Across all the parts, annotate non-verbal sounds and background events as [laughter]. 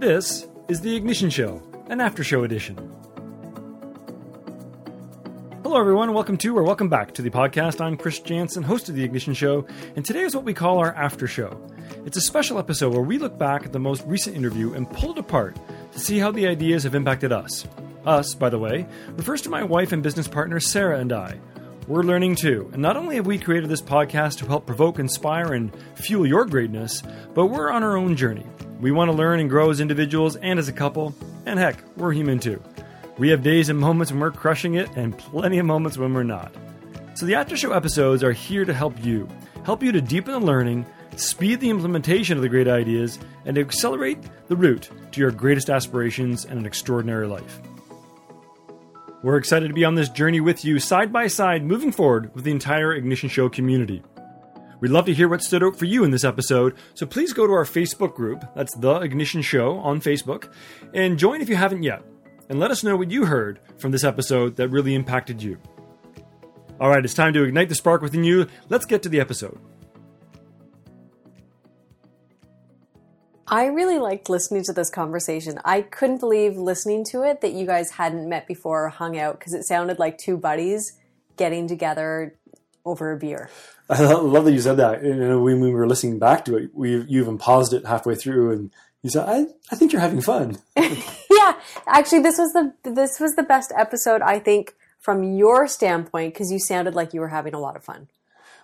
This is The Ignition Show, an after show edition. Hello, everyone. Welcome to or welcome back to the podcast. I'm Chris Jansen, host of The Ignition Show, and today is what we call our after show. It's a special episode where we look back at the most recent interview and pull it apart to see how the ideas have impacted us. Us, by the way, refers to my wife and business partner Sarah and I. We're learning too, and not only have we created this podcast to help provoke, inspire, and fuel your greatness, but we're on our own journey. We want to learn and grow as individuals and as a couple, and heck, we're human too. We have days and moments when we're crushing it, and plenty of moments when we're not. So the after show episodes are here to help you, help you to deepen the learning, speed the implementation of the great ideas, and to accelerate the route to your greatest aspirations and an extraordinary life. We're excited to be on this journey with you, side by side, moving forward with the entire Ignition Show community. We'd love to hear what stood out for you in this episode, so please go to our Facebook group, that's The Ignition Show on Facebook, and join if you haven't yet, and let us know what you heard from this episode that really impacted you. All right, it's time to ignite the spark within you. Let's get to the episode. I really liked listening to this conversation. I couldn't believe listening to it that you guys hadn't met before or hung out because it sounded like two buddies getting together over a beer. [laughs] I love that you said that. You know, when we were listening back to it, we you even paused it halfway through and you said, "I I think you're having fun." [laughs] yeah, actually, this was the this was the best episode I think from your standpoint because you sounded like you were having a lot of fun.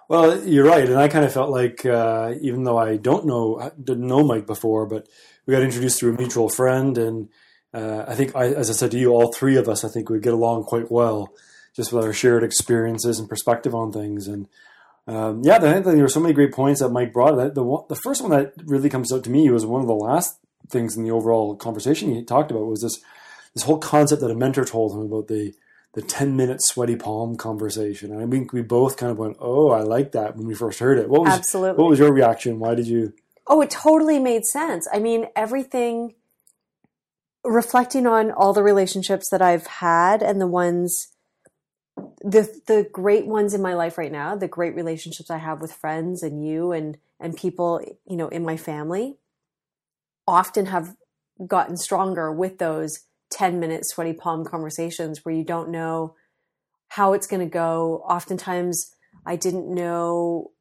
Well, you're right, and I kind of felt like uh, even though I don't know didn't know Mike before, but we got introduced through a mutual friend, and uh, I think, I, as I said to you, all three of us, I think we get along quite well, just with our shared experiences and perspective on things. And um, yeah, I think there were so many great points that Mike brought. The, the the first one that really comes out to me was one of the last things in the overall conversation he talked about was this this whole concept that a mentor told him about the the 10 minute sweaty palm conversation. And I think we both kind of went, Oh, I like that when we first heard it. What was, Absolutely. What was your reaction? Why did you? Oh, it totally made sense. I mean, everything reflecting on all the relationships that I've had and the ones, the, the great ones in my life right now, the great relationships I have with friends and you and, and people, you know, in my family often have gotten stronger with those 10 minute sweaty palm conversations where you don't know how it's going to go. Oftentimes, I didn't know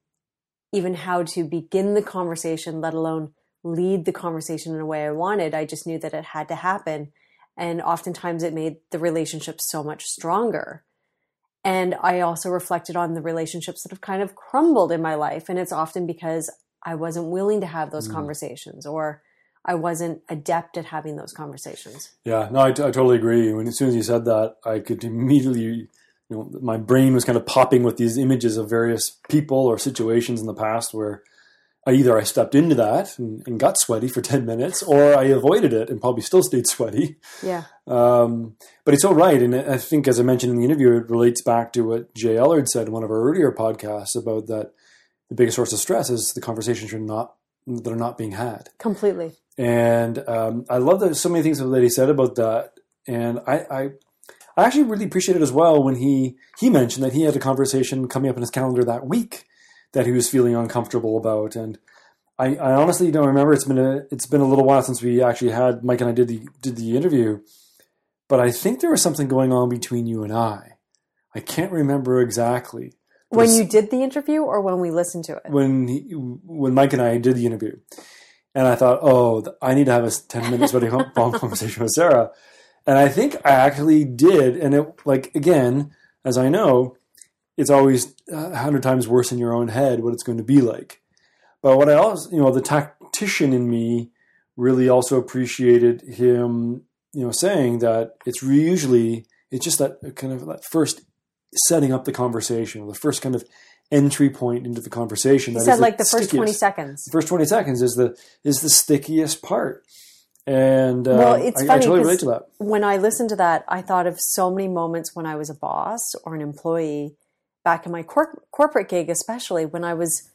even how to begin the conversation, let alone lead the conversation in a way I wanted. I just knew that it had to happen. And oftentimes, it made the relationship so much stronger. And I also reflected on the relationships that have kind of crumbled in my life. And it's often because I wasn't willing to have those mm. conversations or I wasn't adept at having those conversations. Yeah, no, I, t- I totally agree. When as soon as you said that, I could immediately, you know, my brain was kind of popping with these images of various people or situations in the past where I either I stepped into that and, and got sweaty for [laughs] ten minutes, or I avoided it and probably still stayed sweaty. Yeah. Um, but it's all right, and I think, as I mentioned in the interview, it relates back to what Jay Ellard said in one of our earlier podcasts about that. The biggest source of stress is the conversations are not that are not being had. Completely. And um, I love that so many things that he said about that. And I, I, I actually really appreciated as well when he he mentioned that he had a conversation coming up in his calendar that week that he was feeling uncomfortable about. And I, I honestly don't remember. It's been a it's been a little while since we actually had Mike and I did the did the interview. But I think there was something going on between you and I. I can't remember exactly. When you did the interview, or when we listened to it? When he, when Mike and I did the interview, and I thought, oh, I need to have a 10 minutes sweaty palm [laughs] conversation with Sarah. And I think I actually did. And it, like, again, as I know, it's always a hundred times worse in your own head what it's going to be like. But what I also, you know, the tactician in me really also appreciated him, you know, saying that it's usually, it's just that kind of that first setting up the conversation, the first kind of entry point into the conversation. You said like the, the first twenty seconds. The first twenty seconds is the is the stickiest part. And uh, well, it's I, funny I totally relate to that. When I listened to that, I thought of so many moments when I was a boss or an employee back in my cor- corporate gig, especially when I was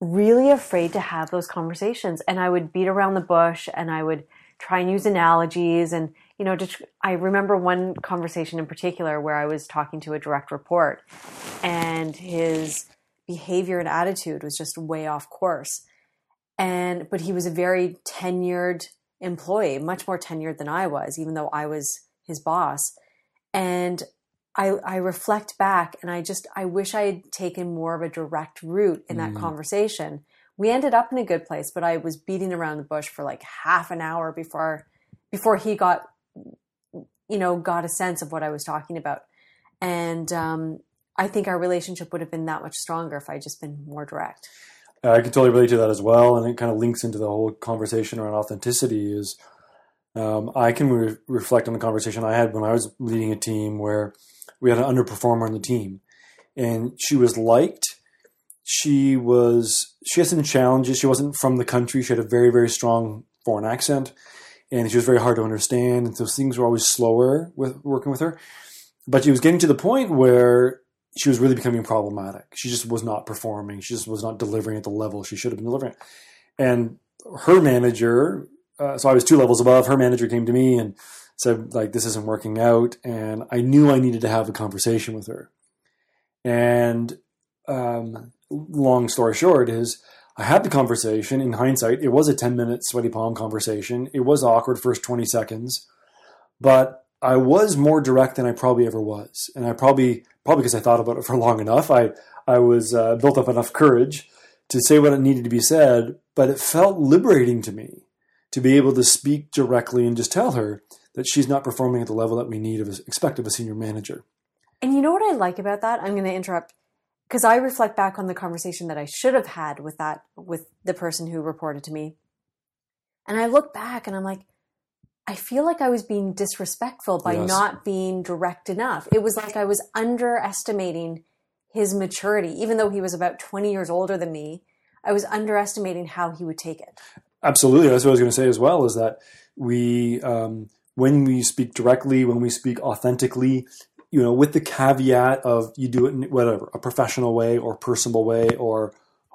really afraid to have those conversations, and I would beat around the bush, and I would try and use analogies. And you know just, i remember one conversation in particular where i was talking to a direct report and his behavior and attitude was just way off course. And but he was a very tenured employee, much more tenured than I was, even though I was his boss. And I, I reflect back and I just, I wish I had taken more of a direct route in that Mm. conversation. We ended up in a good place, but I was beating around the bush for like half an hour before, before he got, you know, got a sense of what I was talking about. And, um, I think our relationship would have been that much stronger if I had just been more direct. Uh, I can totally relate to that as well, and it kind of links into the whole conversation around authenticity. Is um, I can re- reflect on the conversation I had when I was leading a team where we had an underperformer on the team, and she was liked. She was she had some challenges. She wasn't from the country. She had a very very strong foreign accent, and she was very hard to understand. And so things were always slower with working with her. But she was getting to the point where she was really becoming problematic. She just was not performing. She just was not delivering at the level she should have been delivering. And her manager, uh, so I was two levels above. Her manager came to me and said, like, this isn't working out. And I knew I needed to have a conversation with her. And um, long story short is, I had the conversation. In hindsight, it was a ten minute sweaty palm conversation. It was awkward first twenty seconds, but I was more direct than I probably ever was, and I probably probably because I thought about it for long enough. I I was uh, built up enough courage to say what needed to be said, but it felt liberating to me to be able to speak directly and just tell her that she's not performing at the level that we need of a, expect of a senior manager. And you know what I like about that? I'm going to interrupt because I reflect back on the conversation that I should have had with that with the person who reported to me. And I look back and I'm like I feel like I was being disrespectful by Yes. not being direct enough. It was like I was underestimating his maturity even though he was about 20 years older than me. I was underestimating how he would take it. Absolutely, that's what I was going to say as well. Is that we, um, when we speak directly, when we speak authentically, you know, with the caveat of you do it in whatever a professional way or personable way or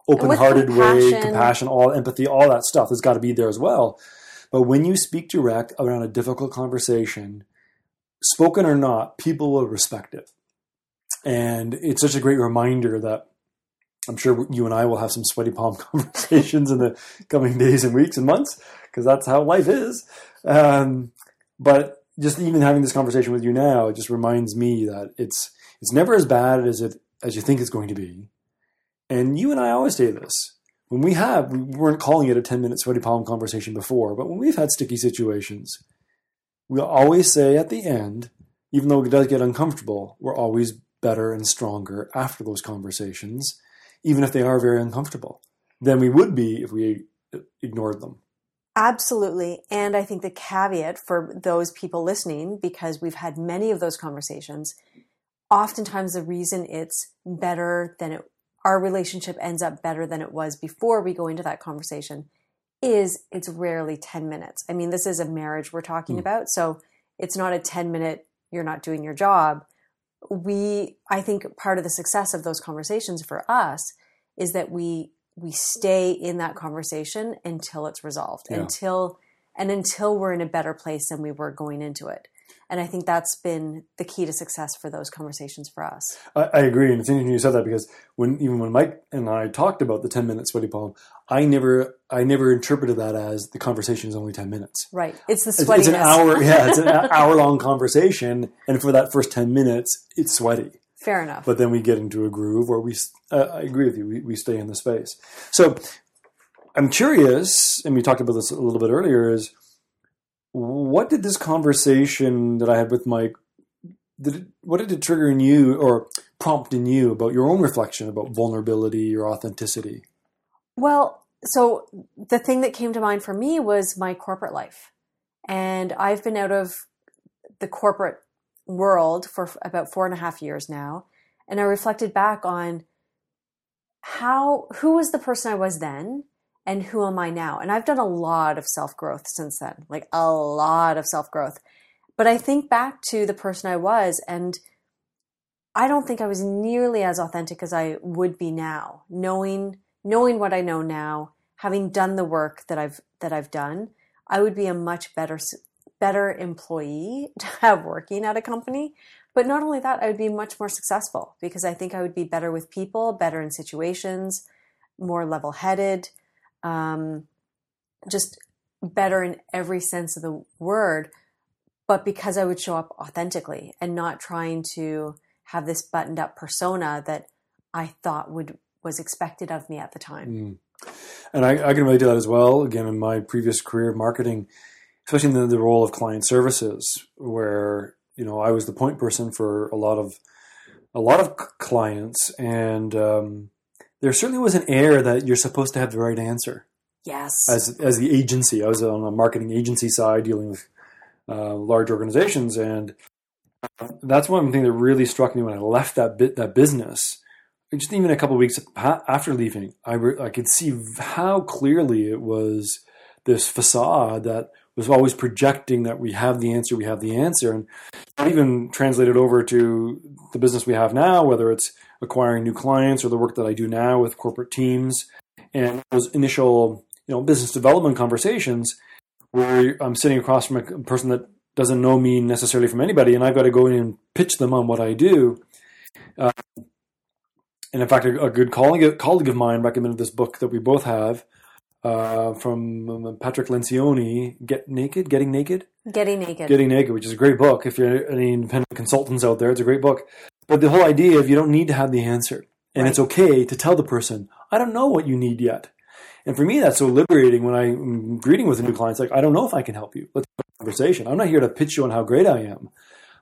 open-hearted way, compassion. compassion, all empathy, all that stuff has got to be there as well. But when you speak direct around a difficult conversation, spoken or not, people will respect it. And it's such a great reminder that I'm sure you and I will have some sweaty palm [laughs] conversations in the coming days and weeks and months because that's how life is. Um, but just even having this conversation with you now, it just reminds me that it's it's never as bad as it as you think it's going to be. And you and I always say this when we have we weren't calling it a 10 minute sweaty palm conversation before, but when we've had sticky situations, we'll always say at the end, even though it does get uncomfortable, we're always better and stronger after those conversations, even if they are very uncomfortable, than we would be if we ignored them. Absolutely. And I think the caveat for those people listening, because we've had many of those conversations, oftentimes the reason it's better than it, our relationship ends up better than it was before we go into that conversation is it's rarely 10 minutes. I mean, this is a marriage we're talking Hmm. about. So it's not a 10 minute, you're not doing your job. We, I think part of the success of those conversations for us is that we we stay in that conversation until it's resolved Yeah. until and until we're in a better place than we were going into it and i think that's been the key to success for those conversations for us I, I agree, and it's interesting you said that because when even when Mike and I talked about the ten minute sweaty palm, I never I never interpreted that as the conversation is only ten minutes. right it's the It's, it's an hour, yeah, it's an [laughs] hour long conversation, and for that first ten minutes, it's sweaty. Fair enough But then we get into a groove where we, uh, I agree with you. We, we stay in the space. So I'm curious, and we talked about this a little bit earlier. Is what did this conversation that I had with Mike? Did it, what did it trigger in you or prompt in you about your own reflection about vulnerability or authenticity? Well, so the thing that came to mind for me was my corporate life. And I've been out of the corporate world for about four and a half years now. And I reflected back on how, who was the person I was then and who am I now? And I've done a lot of self growth since then, like a lot of self growth. But I think back to the person I was and I don't think I was nearly as authentic as I would be now, knowing knowing what I know now, having done the work that I've that I've done, I would be a much better better employee [laughs] to have working at a company. But not only that, I would be much more successful because I think I would be better with people, better in situations, more level-headed, um, just better in every sense of the word, but because I would show up authentically and not trying to have this buttoned up persona that I thought would was expected of me at the time. Mm. And I, I, can really do that as well. Again, in my previous career, of marketing, especially in the, the, role of client services, where you know I was the point person for a lot of a lot of clients, and um, there certainly was an air that you're supposed to have the right answer. Yes. As as the agency, I was on a marketing agency side dealing with uh, large organizations, and that's one thing that really struck me when I left that bit that business. Just even a couple weeks after leaving, I re- I could see how clearly it was this facade that was always projecting that we have the answer, we have the answer, and even translated over to the business we have now, whether it's acquiring new clients or the work that I do now with corporate teams, and those initial you know business development conversations where I'm sitting across from a person that doesn't know me necessarily from anybody, and I've got to go in and pitch them on what I do. Uh, and in fact, a, a, good colleague, colleague of mine recommended this book that we both have uh, from um, Patrick Lencioni, "Get Naked," "Getting Naked," "Getting Naked," "Getting Naked," which is a great book. If you're any independent consultants out there, it's a great book. But the whole idea of you don't need to have the answer, and right. it's okay to tell the person, "I don't know what you need yet." And for me, that's so liberating when I'm greeting with a new client. It's like, I don't know if I can help you. Let's have a conversation. I'm not here to pitch you on how great I am.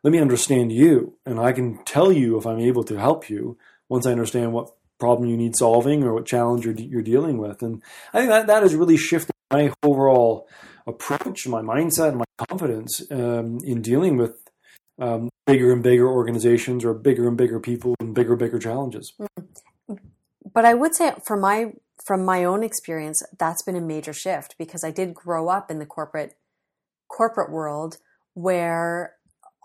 Let me understand you, and I can tell you if I'm able to help you once I understand what problem you need solving or what challenge you're, you're dealing with. And I think that that has really shifted my overall approach, my mindset, and my confidence um, in dealing with um, bigger and bigger organizations or bigger and bigger people and bigger bigger challenges. But I would say, from my from my own experience, that's been a major shift because I did grow up in the corporate corporate world where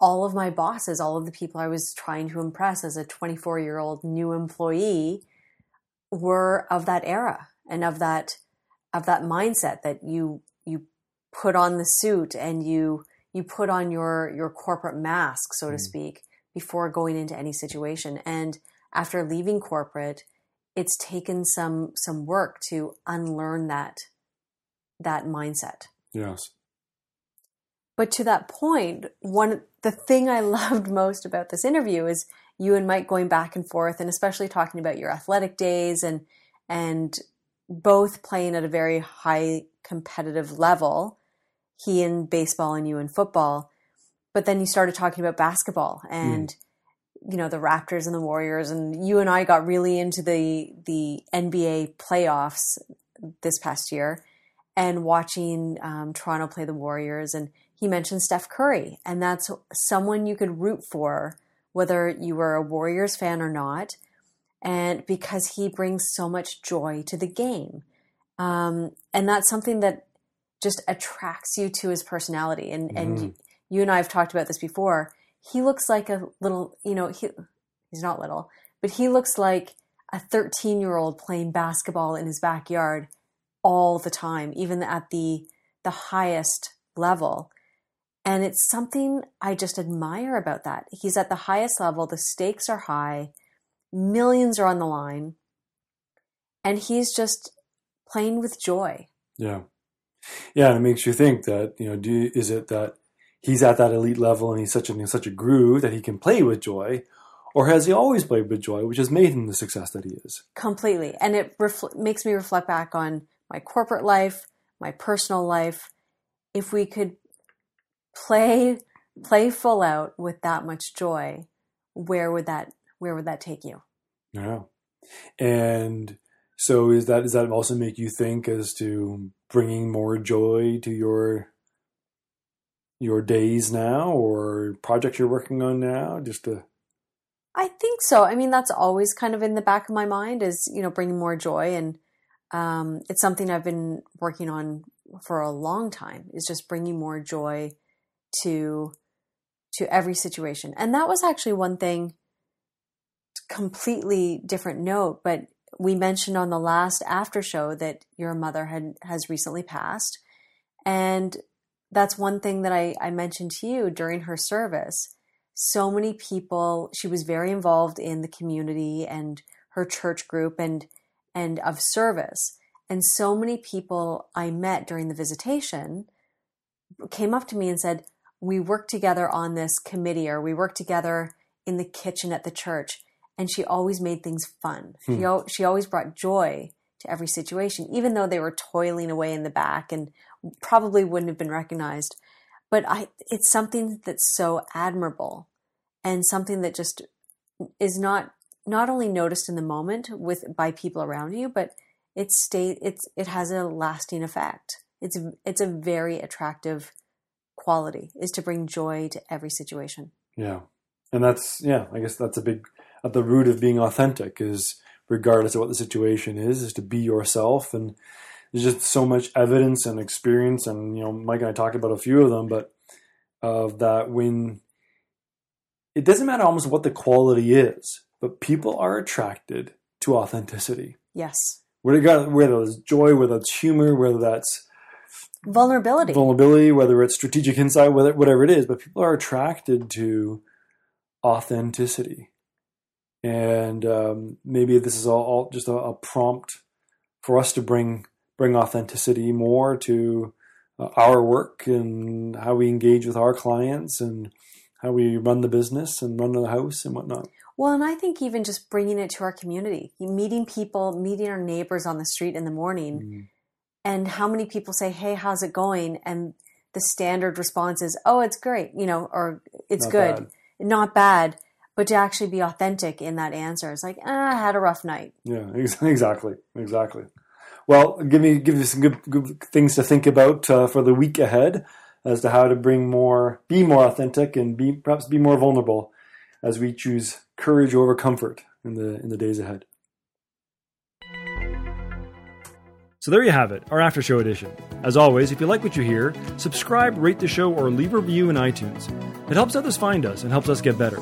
all of my bosses, all of the people I was trying to impress as a 24 year old new employee were of that era and of that of that mindset that you you put on the suit and you you put on your your corporate mask so to mm. speak before going into any situation and after leaving corporate it's taken some some work to unlearn that that mindset. Yes. But to that point, one the thing I [laughs] loved most about this interview is you and Mike going back and forth and especially talking about your athletic days and and both playing at a very high competitive level. He in baseball and you in football. But then you started talking about basketball and mm you know the Raptors and the Warriors, and you and I got really into the the NBA playoffs this past year, and watching um, Toronto play the Warriors, and he mentioned Steph Curry, and that's someone you could root for, whether you were a Warriors fan or not, and because he brings so much joy to the game, um, and that's something that just attracts you to his personality, and mm. and you and I have talked about this before he looks like a little, you know, he, he's not little, but he looks like a 13 year old playing basketball in his backyard all the time, even at the, the highest level. And it's something I just admire about that. He's at the highest level, the stakes are high, millions are on the line, and he's just playing with joy. Yeah. Yeah, and it makes you think that, you know, do is it that he's at that elite level and he's such a such a groove that he can play with joy, or has he always played with joy, which has made him the success that he is? Completely, and it refl- makes me reflect back on my corporate life, my personal life. If we could play play full out with that much joy, where would that where would that take you? Yeah, and so is that does that also make you think as to bringing more joy to your your days now or projects you're working on now just to i think so i mean that's always kind of in the back of my mind is you know bringing more joy and um, it's something i've been working on for a long time is just bringing more joy to to every situation and that was actually one thing completely different note but we mentioned on the last after show that your mother had has recently passed and that's one thing that I, I mentioned to you during her service. So many people, she was very involved in the community and her church group and and of service. And so many people I met during the visitation came up to me and said, We worked together on this committee or we worked together in the kitchen at the church. And she always made things fun. Hmm. She, she always brought joy to every situation, even though they were toiling away in the back and probably wouldn't have been recognized. But I, it's something that's so admirable and something that just is not not only noticed in the moment with by people around you, but it stay it's it has a lasting effect. It's it's a very attractive quality is to bring joy to every situation. Yeah. And that's yeah, I guess that's a big at the root of being authentic is regardless of what the situation is, is to be yourself and there's just so much evidence and experience and you know Mike and I talked about a few of them, but of that when it doesn't matter almost what the quality is, but people are attracted to authenticity. Yes. Whether, whether it's joy, whether it's humor, whether that's vulnerability, vulnerability, whether it's strategic insight, whether whatever it is, but people are attracted to authenticity. And um, maybe this is all, all just a, a, prompt for us to bring bring authenticity more to uh, our work and how we engage with our clients and how we run the business and run the house and whatnot. Well, and I think even just bringing it to our community, meeting people, meeting our neighbors on the street in the morning, mm. and how many people say, "Hey, how's it going?" and the standard response is, "Oh, it's great," you know, or "It's not good," bad. not bad. But to actually be authentic in that answer, it's like, ah, I had a rough night. Yeah, [laughs] exactly, exactly. Well, give me give you some good, good things to think about uh, for the week ahead as to how to bring more, be more authentic, and be perhaps be more vulnerable as we choose courage over comfort in the in the days ahead. So there you have it, our after show edition. As always, if you like what you hear, subscribe, rate the show, or leave a review in iTunes. It helps others find us and helps us get better.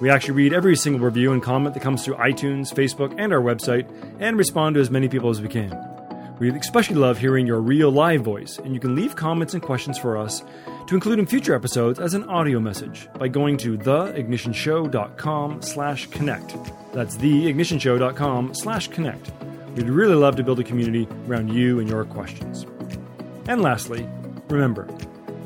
We actually read every single review and comment that comes through iTunes, Facebook, and our website, and respond to as many people as we can. We especially love hearing your real live voice, and you can leave comments and questions for us to include in future episodes as an audio message by going to theignitionshow.com slash connect. That's theignitionshow.com slash connect. We'd really love to build a community around you and your questions. And lastly, remember,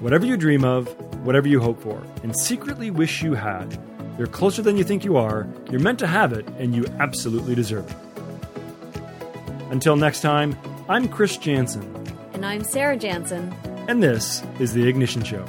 whatever you dream of, whatever you hope for, and secretly wish you had, you're closer than you think you are, you're meant to have it, and you absolutely deserve it. Until next time, I'm Chris Jansen. And I'm Sarah Jansen. And this is The Ignition Show.